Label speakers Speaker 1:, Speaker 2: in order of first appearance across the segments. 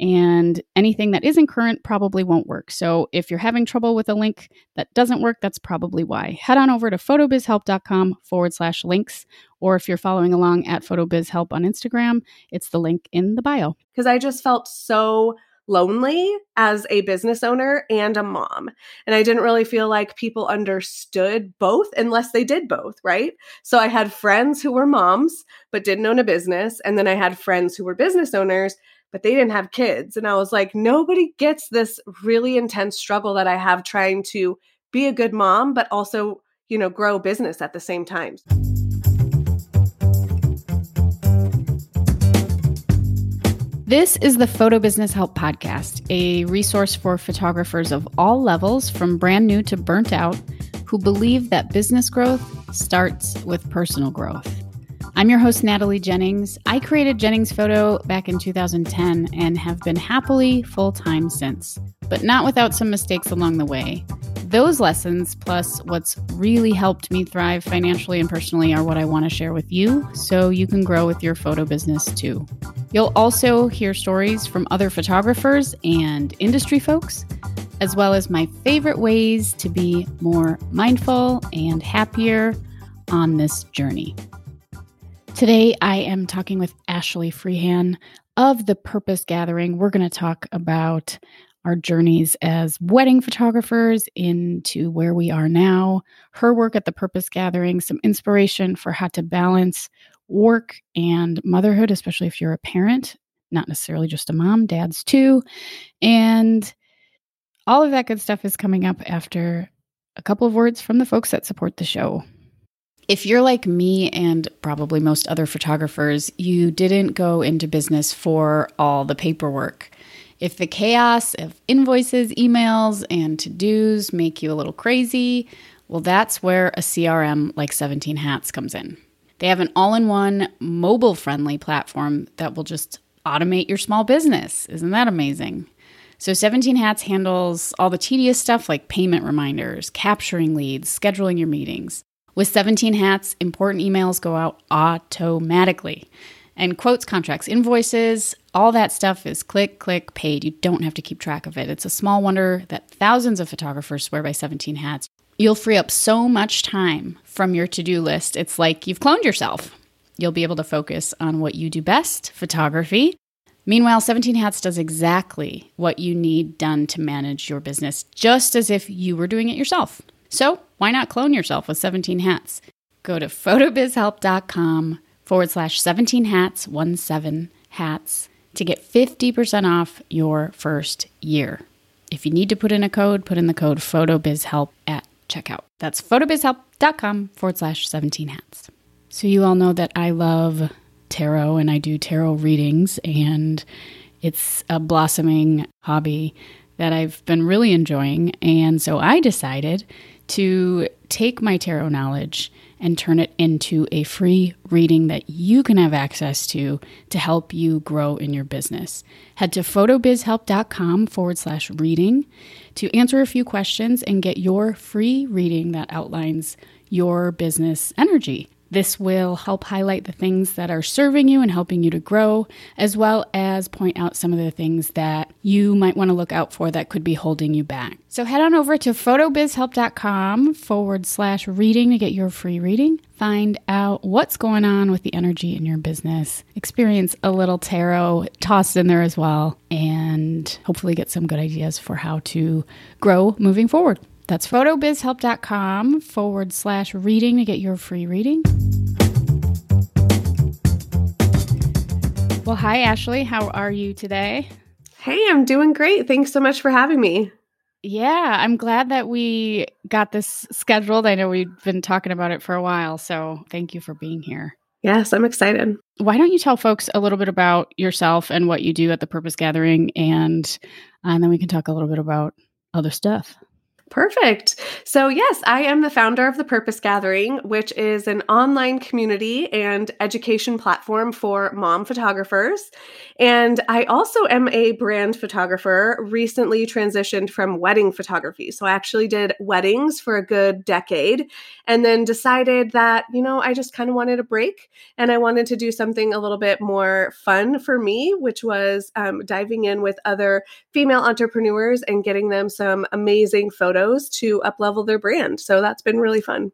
Speaker 1: and anything that isn't current probably won't work. So if you're having trouble with a link that doesn't work, that's probably why. Head on over to photobizhelp.com forward slash links, or if you're following along at photobizhelp on Instagram, it's the link in the bio.
Speaker 2: Because I just felt so lonely as a business owner and a mom. And I didn't really feel like people understood both unless they did both, right? So I had friends who were moms but didn't own a business. And then I had friends who were business owners but they didn't have kids. And I was like, nobody gets this really intense struggle that I have trying to be a good mom, but also, you know, grow business at the same time.
Speaker 1: This is the Photo Business Help Podcast, a resource for photographers of all levels, from brand new to burnt out, who believe that business growth starts with personal growth. I'm your host, Natalie Jennings. I created Jennings Photo back in 2010 and have been happily full time since, but not without some mistakes along the way. Those lessons, plus what's really helped me thrive financially and personally, are what I want to share with you so you can grow with your photo business too. You'll also hear stories from other photographers and industry folks, as well as my favorite ways to be more mindful and happier on this journey. Today, I am talking with Ashley Freehan of the Purpose Gathering. We're going to talk about our journeys as wedding photographers into where we are now, her work at the Purpose Gathering, some inspiration for how to balance work and motherhood, especially if you're a parent, not necessarily just a mom, dads too. And all of that good stuff is coming up after a couple of words from the folks that support the show. If you're like me and probably most other photographers, you didn't go into business for all the paperwork. If the chaos of invoices, emails, and to dos make you a little crazy, well, that's where a CRM like 17 Hats comes in. They have an all in one mobile friendly platform that will just automate your small business. Isn't that amazing? So, 17 Hats handles all the tedious stuff like payment reminders, capturing leads, scheduling your meetings. With 17 hats, important emails go out automatically. And quotes, contracts, invoices, all that stuff is click, click, paid. You don't have to keep track of it. It's a small wonder that thousands of photographers swear by 17 hats. You'll free up so much time from your to do list. It's like you've cloned yourself. You'll be able to focus on what you do best photography. Meanwhile, 17 Hats does exactly what you need done to manage your business, just as if you were doing it yourself. So why not clone yourself with 17 hats? Go to photobizhelp.com forward slash 17 hats, 1 7 hats to get 50% off your first year. If you need to put in a code, put in the code photobizhelp at checkout. That's photobizhelp.com forward slash 17 hats. So, you all know that I love tarot and I do tarot readings, and it's a blossoming hobby that I've been really enjoying. And so I decided to take my tarot knowledge and turn it into a free reading that you can have access to to help you grow in your business. Head to photobizhelp.com forward slash reading to answer a few questions and get your free reading that outlines your business energy. This will help highlight the things that are serving you and helping you to grow, as well as point out some of the things that you might want to look out for that could be holding you back. So head on over to photobizhelp.com forward slash reading to get your free reading. Find out what's going on with the energy in your business. Experience a little tarot tossed in there as well, and hopefully get some good ideas for how to grow moving forward. That's photobizhelp.com forward slash reading to get your free reading. Well, hi, Ashley. How are you today?
Speaker 2: Hey, I'm doing great. Thanks so much for having me.
Speaker 1: Yeah, I'm glad that we got this scheduled. I know we've been talking about it for a while, so thank you for being here.
Speaker 2: Yes, I'm excited.
Speaker 1: Why don't you tell folks a little bit about yourself and what you do at the Purpose Gathering, and, uh, and then we can talk a little bit about other stuff.
Speaker 2: Perfect. So, yes, I am the founder of the Purpose Gathering, which is an online community and education platform for mom photographers. And I also am a brand photographer, recently transitioned from wedding photography. So, I actually did weddings for a good decade and then decided that, you know, I just kind of wanted a break and I wanted to do something a little bit more fun for me, which was um, diving in with other female entrepreneurs and getting them some amazing photos photos to uplevel their brand. So that's been really fun.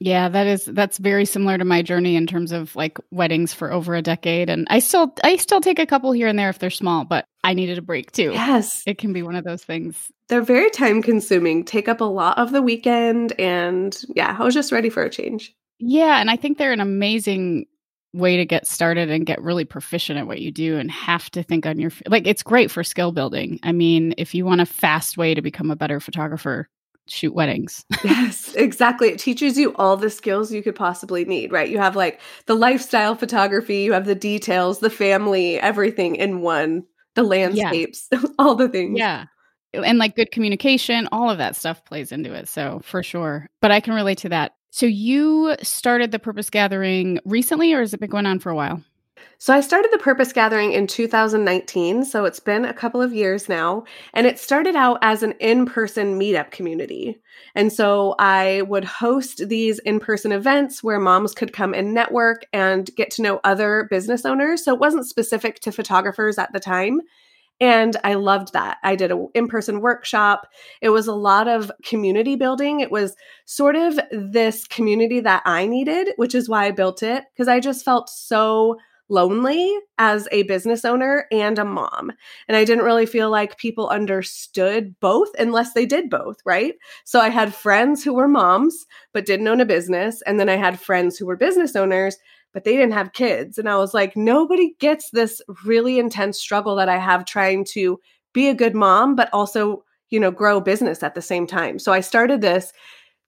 Speaker 1: Yeah, that is that's very similar to my journey in terms of like weddings for over a decade and I still I still take a couple here and there if they're small, but I needed a break too.
Speaker 2: Yes.
Speaker 1: It can be one of those things.
Speaker 2: They're very time consuming, take up a lot of the weekend and yeah, I was just ready for a change.
Speaker 1: Yeah, and I think they're an amazing way to get started and get really proficient at what you do and have to think on your like it's great for skill building. I mean, if you want a fast way to become a better photographer, shoot weddings.
Speaker 2: yes, exactly. It teaches you all the skills you could possibly need, right? You have like the lifestyle photography, you have the details, the family, everything in one, the landscapes, yeah. all the things.
Speaker 1: Yeah. And like good communication, all of that stuff plays into it. So, for sure. But I can relate to that so you started the Purpose Gathering recently, or has it been going on for a while?
Speaker 2: So I started the Purpose Gathering in 2019, so it's been a couple of years now, and it started out as an in-person meetup community. And so I would host these in-person events where moms could come and network and get to know other business owners. So it wasn't specific to photographers at the time. And I loved that. I did an in person workshop. It was a lot of community building. It was sort of this community that I needed, which is why I built it, because I just felt so lonely as a business owner and a mom. And I didn't really feel like people understood both unless they did both, right? So I had friends who were moms, but didn't own a business. And then I had friends who were business owners but they didn't have kids. And I was like, nobody gets this really intense struggle that I have trying to be a good mom, but also, you know, grow business at the same time. So I started this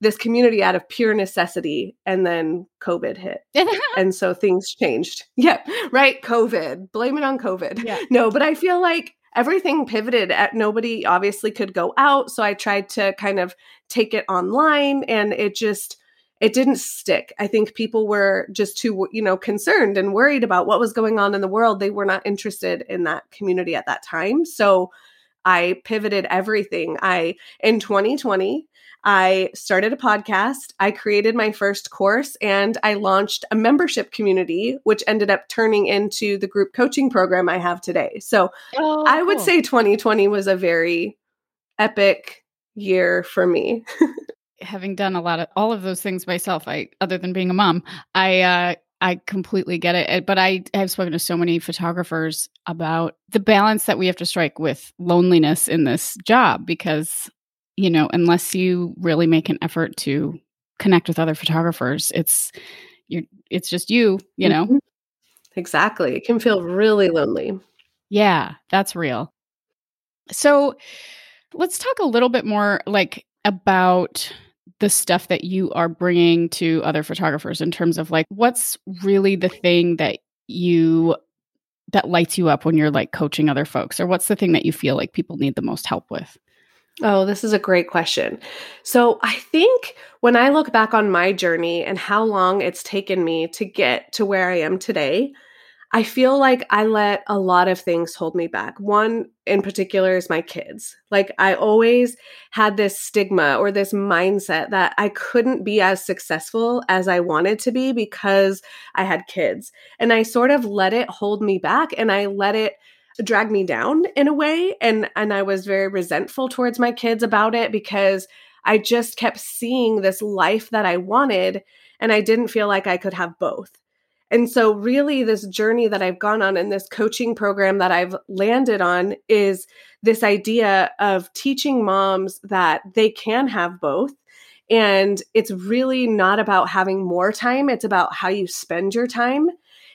Speaker 2: this community out of pure necessity and then covid hit and so things changed yeah right covid blame it on covid yeah. no but i feel like everything pivoted at nobody obviously could go out so i tried to kind of take it online and it just it didn't stick. I think people were just too, you know, concerned and worried about what was going on in the world. They were not interested in that community at that time. So I pivoted everything. I, in 2020, I started a podcast, I created my first course, and I launched a membership community, which ended up turning into the group coaching program I have today. So oh, I would say 2020 was a very epic year for me.
Speaker 1: having done a lot of all of those things myself, I other than being a mom, I uh I completely get it. But I have spoken to so many photographers about the balance that we have to strike with loneliness in this job because, you know, unless you really make an effort to connect with other photographers, it's you're it's just you, you know. Mm-hmm.
Speaker 2: Exactly. It can feel really lonely.
Speaker 1: Yeah, that's real. So, let's talk a little bit more like about the stuff that you are bringing to other photographers in terms of like what's really the thing that you that lights you up when you're like coaching other folks or what's the thing that you feel like people need the most help with
Speaker 2: Oh, this is a great question. So, I think when I look back on my journey and how long it's taken me to get to where I am today, I feel like I let a lot of things hold me back. One in particular is my kids. Like I always had this stigma or this mindset that I couldn't be as successful as I wanted to be because I had kids. And I sort of let it hold me back and I let it drag me down in a way and and I was very resentful towards my kids about it because I just kept seeing this life that I wanted and I didn't feel like I could have both. And so, really, this journey that I've gone on and this coaching program that I've landed on is this idea of teaching moms that they can have both. And it's really not about having more time, it's about how you spend your time.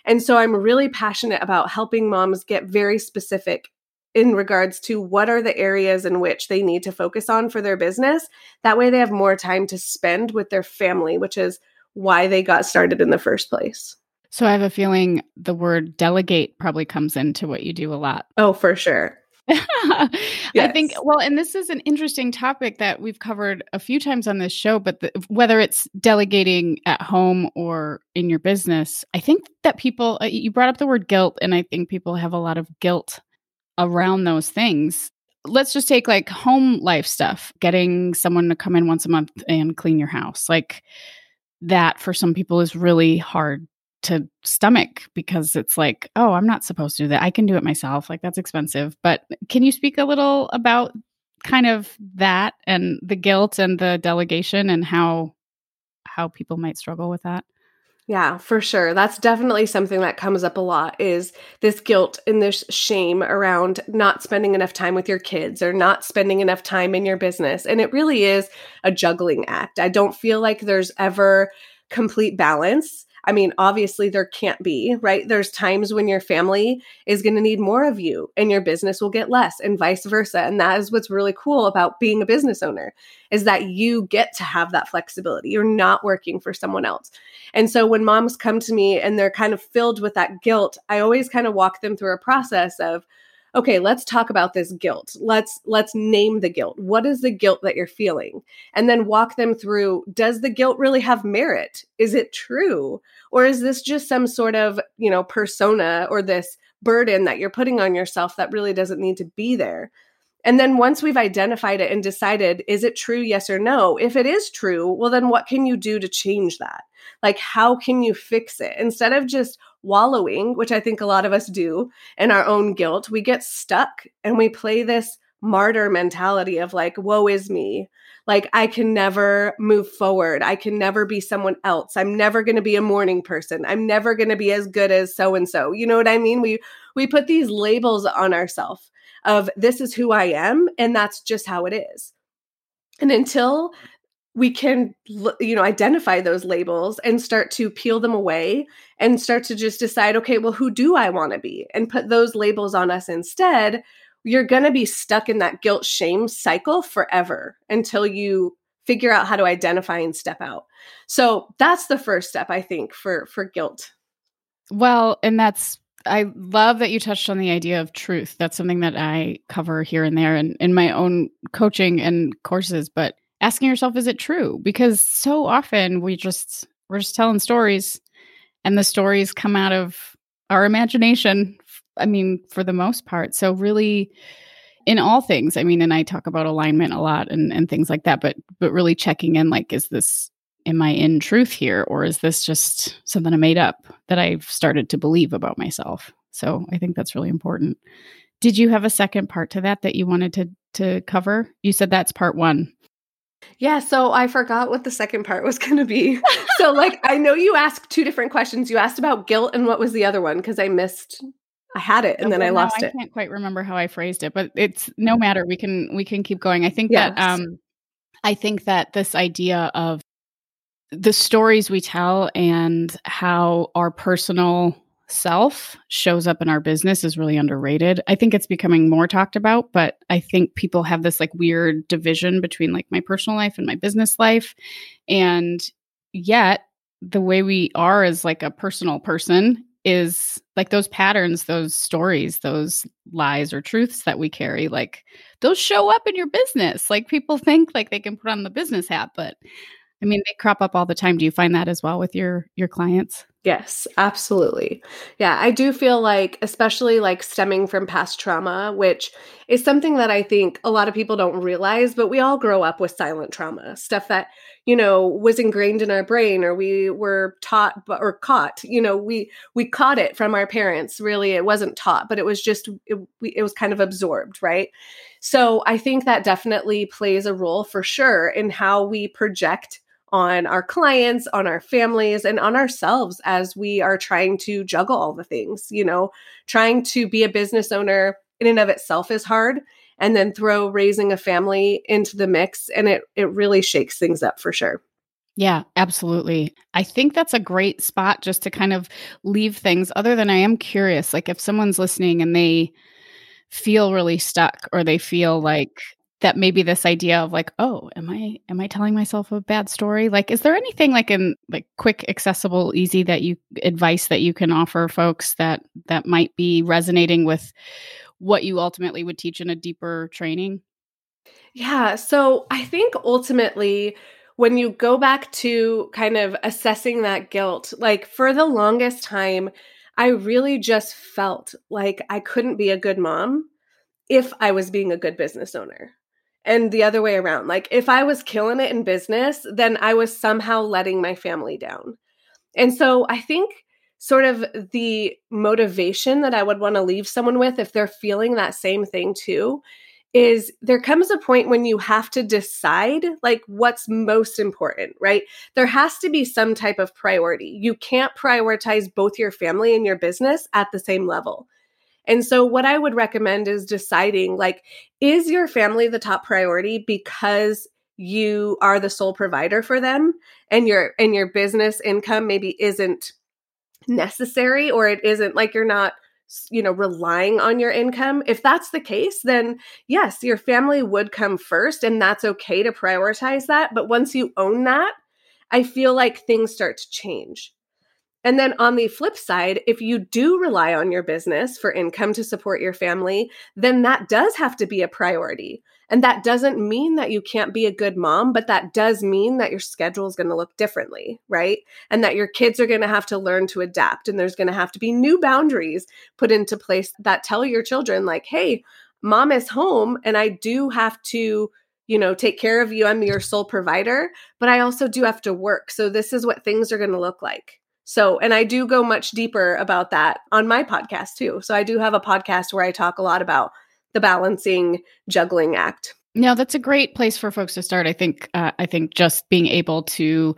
Speaker 2: And so, I'm really passionate about helping moms get very specific in regards to what are the areas in which they need to focus on for their business. That way, they have more time to spend with their family, which is why they got started in the first place.
Speaker 1: So I have a feeling the word delegate probably comes into what you do a lot.
Speaker 2: Oh, for sure.
Speaker 1: I think, well, and this is an interesting topic that we've covered a few times on this show, but the, whether it's delegating at home or in your business, I think that people, uh, you brought up the word guilt, and I think people have a lot of guilt around those things. Let's just take like home life stuff, getting someone to come in once a month and clean your house. Like that for some people is really hard to stomach because it's like, oh, I'm not supposed to do that. I can do it myself. Like that's expensive. But can you speak a little about kind of that and the guilt and the delegation and how how people might struggle with that?
Speaker 2: Yeah, for sure. That's definitely something that comes up a lot is this guilt and this shame around not spending enough time with your kids or not spending enough time in your business. And it really is a juggling act. I don't feel like there's ever complete balance I mean, obviously there can't be, right? There's times when your family is going to need more of you and your business will get less and vice versa. And that is what's really cool about being a business owner is that you get to have that flexibility. You're not working for someone else. And so when moms come to me and they're kind of filled with that guilt, I always kind of walk them through a process of okay let's talk about this guilt let's let's name the guilt what is the guilt that you're feeling and then walk them through does the guilt really have merit is it true or is this just some sort of you know persona or this burden that you're putting on yourself that really doesn't need to be there and then once we've identified it and decided, is it true, yes or no? If it is true, well, then what can you do to change that? Like, how can you fix it? Instead of just wallowing, which I think a lot of us do in our own guilt, we get stuck and we play this martyr mentality of like, woe is me. Like, I can never move forward. I can never be someone else. I'm never going to be a morning person. I'm never going to be as good as so and so. You know what I mean? We we put these labels on ourselves of this is who I am and that's just how it is. And until we can you know identify those labels and start to peel them away and start to just decide okay well who do i want to be and put those labels on us instead you're going to be stuck in that guilt shame cycle forever until you figure out how to identify and step out so that's the first step i think for for guilt
Speaker 1: well and that's I love that you touched on the idea of truth. That's something that I cover here and there and in my own coaching and courses. But asking yourself is it true? Because so often we just we're just telling stories and the stories come out of our imagination i mean for the most part. So really in all things i mean and i talk about alignment a lot and, and things like that but but really checking in like is this am i in truth here or is this just something i made up that i've started to believe about myself? So i think that's really important. Did you have a second part to that that you wanted to to cover? You said that's part one
Speaker 2: yeah, so I forgot what the second part was going to be. so, like, I know you asked two different questions. You asked about guilt, and what was the other one? Because I missed. I had it, and then I lost
Speaker 1: no,
Speaker 2: it.
Speaker 1: I can't quite remember how I phrased it, but it's no matter. We can we can keep going. I think yes. that um, I think that this idea of the stories we tell and how our personal self shows up in our business is really underrated. I think it's becoming more talked about, but I think people have this like weird division between like my personal life and my business life. And yet, the way we are as like a personal person is like those patterns, those stories, those lies or truths that we carry, like those show up in your business. Like people think like they can put on the business hat, but I mean, they crop up all the time. Do you find that as well with your your clients?
Speaker 2: Yes, absolutely. Yeah, I do feel like, especially like stemming from past trauma, which is something that I think a lot of people don't realize, but we all grow up with silent trauma, stuff that, you know, was ingrained in our brain or we were taught or caught, you know, we we caught it from our parents. Really, it wasn't taught, but it was just it, it was kind of absorbed, right? So, I think that definitely plays a role for sure in how we project on our clients, on our families, and on ourselves as we are trying to juggle all the things. You know, trying to be a business owner in and of itself is hard. And then throw raising a family into the mix, and it it really shakes things up for sure.
Speaker 1: Yeah, absolutely. I think that's a great spot just to kind of leave things other than I am curious like if someone's listening and they feel really stuck or they feel like that maybe this idea of like oh am i am i telling myself a bad story like is there anything like in like quick accessible easy that you advice that you can offer folks that that might be resonating with what you ultimately would teach in a deeper training?
Speaker 2: Yeah. So I think ultimately, when you go back to kind of assessing that guilt, like for the longest time, I really just felt like I couldn't be a good mom if I was being a good business owner. And the other way around. Like if I was killing it in business, then I was somehow letting my family down. And so I think sort of the motivation that I would want to leave someone with if they're feeling that same thing too is there comes a point when you have to decide like what's most important, right? There has to be some type of priority. You can't prioritize both your family and your business at the same level. And so what I would recommend is deciding like is your family the top priority because you are the sole provider for them and your and your business income maybe isn't necessary or it isn't like you're not you know relying on your income? If that's the case then yes your family would come first and that's okay to prioritize that but once you own that i feel like things start to change and then on the flip side, if you do rely on your business for income to support your family, then that does have to be a priority. And that doesn't mean that you can't be a good mom, but that does mean that your schedule is going to look differently, right? And that your kids are going to have to learn to adapt. And there's going to have to be new boundaries put into place that tell your children, like, hey, mom is home and I do have to you know, take care of you. I'm your sole provider, but I also do have to work. So this is what things are going to look like. So, and I do go much deeper about that on my podcast too. So, I do have a podcast where I talk a lot about the balancing juggling act.
Speaker 1: No, that's a great place for folks to start. I think. Uh, I think just being able to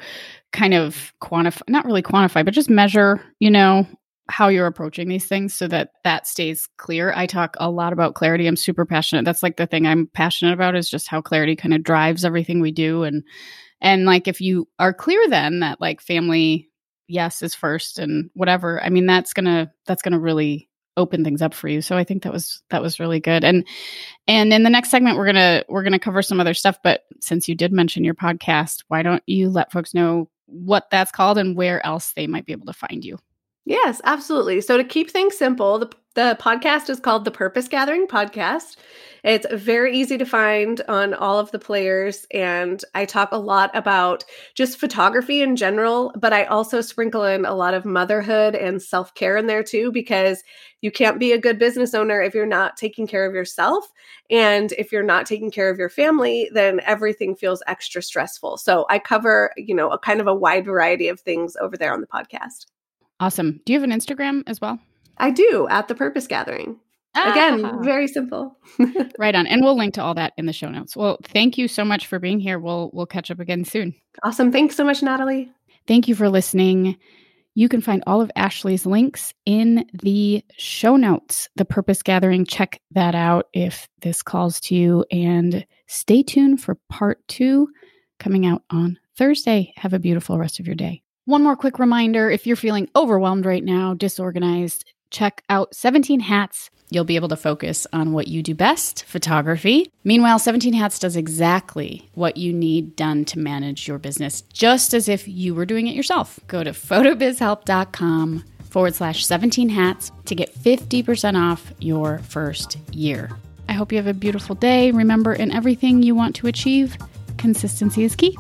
Speaker 1: kind of quantify, not really quantify, but just measure. You know how you're approaching these things so that that stays clear. I talk a lot about clarity. I'm super passionate. That's like the thing I'm passionate about is just how clarity kind of drives everything we do and and like if you are clear then that like family yes is first and whatever i mean that's gonna that's gonna really open things up for you so i think that was that was really good and and in the next segment we're gonna we're gonna cover some other stuff but since you did mention your podcast why don't you let folks know what that's called and where else they might be able to find you
Speaker 2: Yes, absolutely. So to keep things simple, the, the podcast is called the Purpose Gathering Podcast. It's very easy to find on all of the players. And I talk a lot about just photography in general, but I also sprinkle in a lot of motherhood and self care in there too, because you can't be a good business owner if you're not taking care of yourself. And if you're not taking care of your family, then everything feels extra stressful. So I cover, you know, a kind of a wide variety of things over there on the podcast.
Speaker 1: Awesome. Do you have an Instagram as well?
Speaker 2: I do at the Purpose Gathering. Ah. Again, very simple.
Speaker 1: right on. And we'll link to all that in the show notes. Well, thank you so much for being here. We'll we'll catch up again soon.
Speaker 2: Awesome. Thanks so much, Natalie.
Speaker 1: Thank you for listening. You can find all of Ashley's links in the show notes. The Purpose Gathering, check that out if this calls to you. And stay tuned for part two coming out on Thursday. Have a beautiful rest of your day. One more quick reminder if you're feeling overwhelmed right now, disorganized, check out 17 Hats. You'll be able to focus on what you do best photography. Meanwhile, 17 Hats does exactly what you need done to manage your business, just as if you were doing it yourself. Go to photobizhelp.com forward slash 17 hats to get 50% off your first year. I hope you have a beautiful day. Remember, in everything you want to achieve, consistency is key.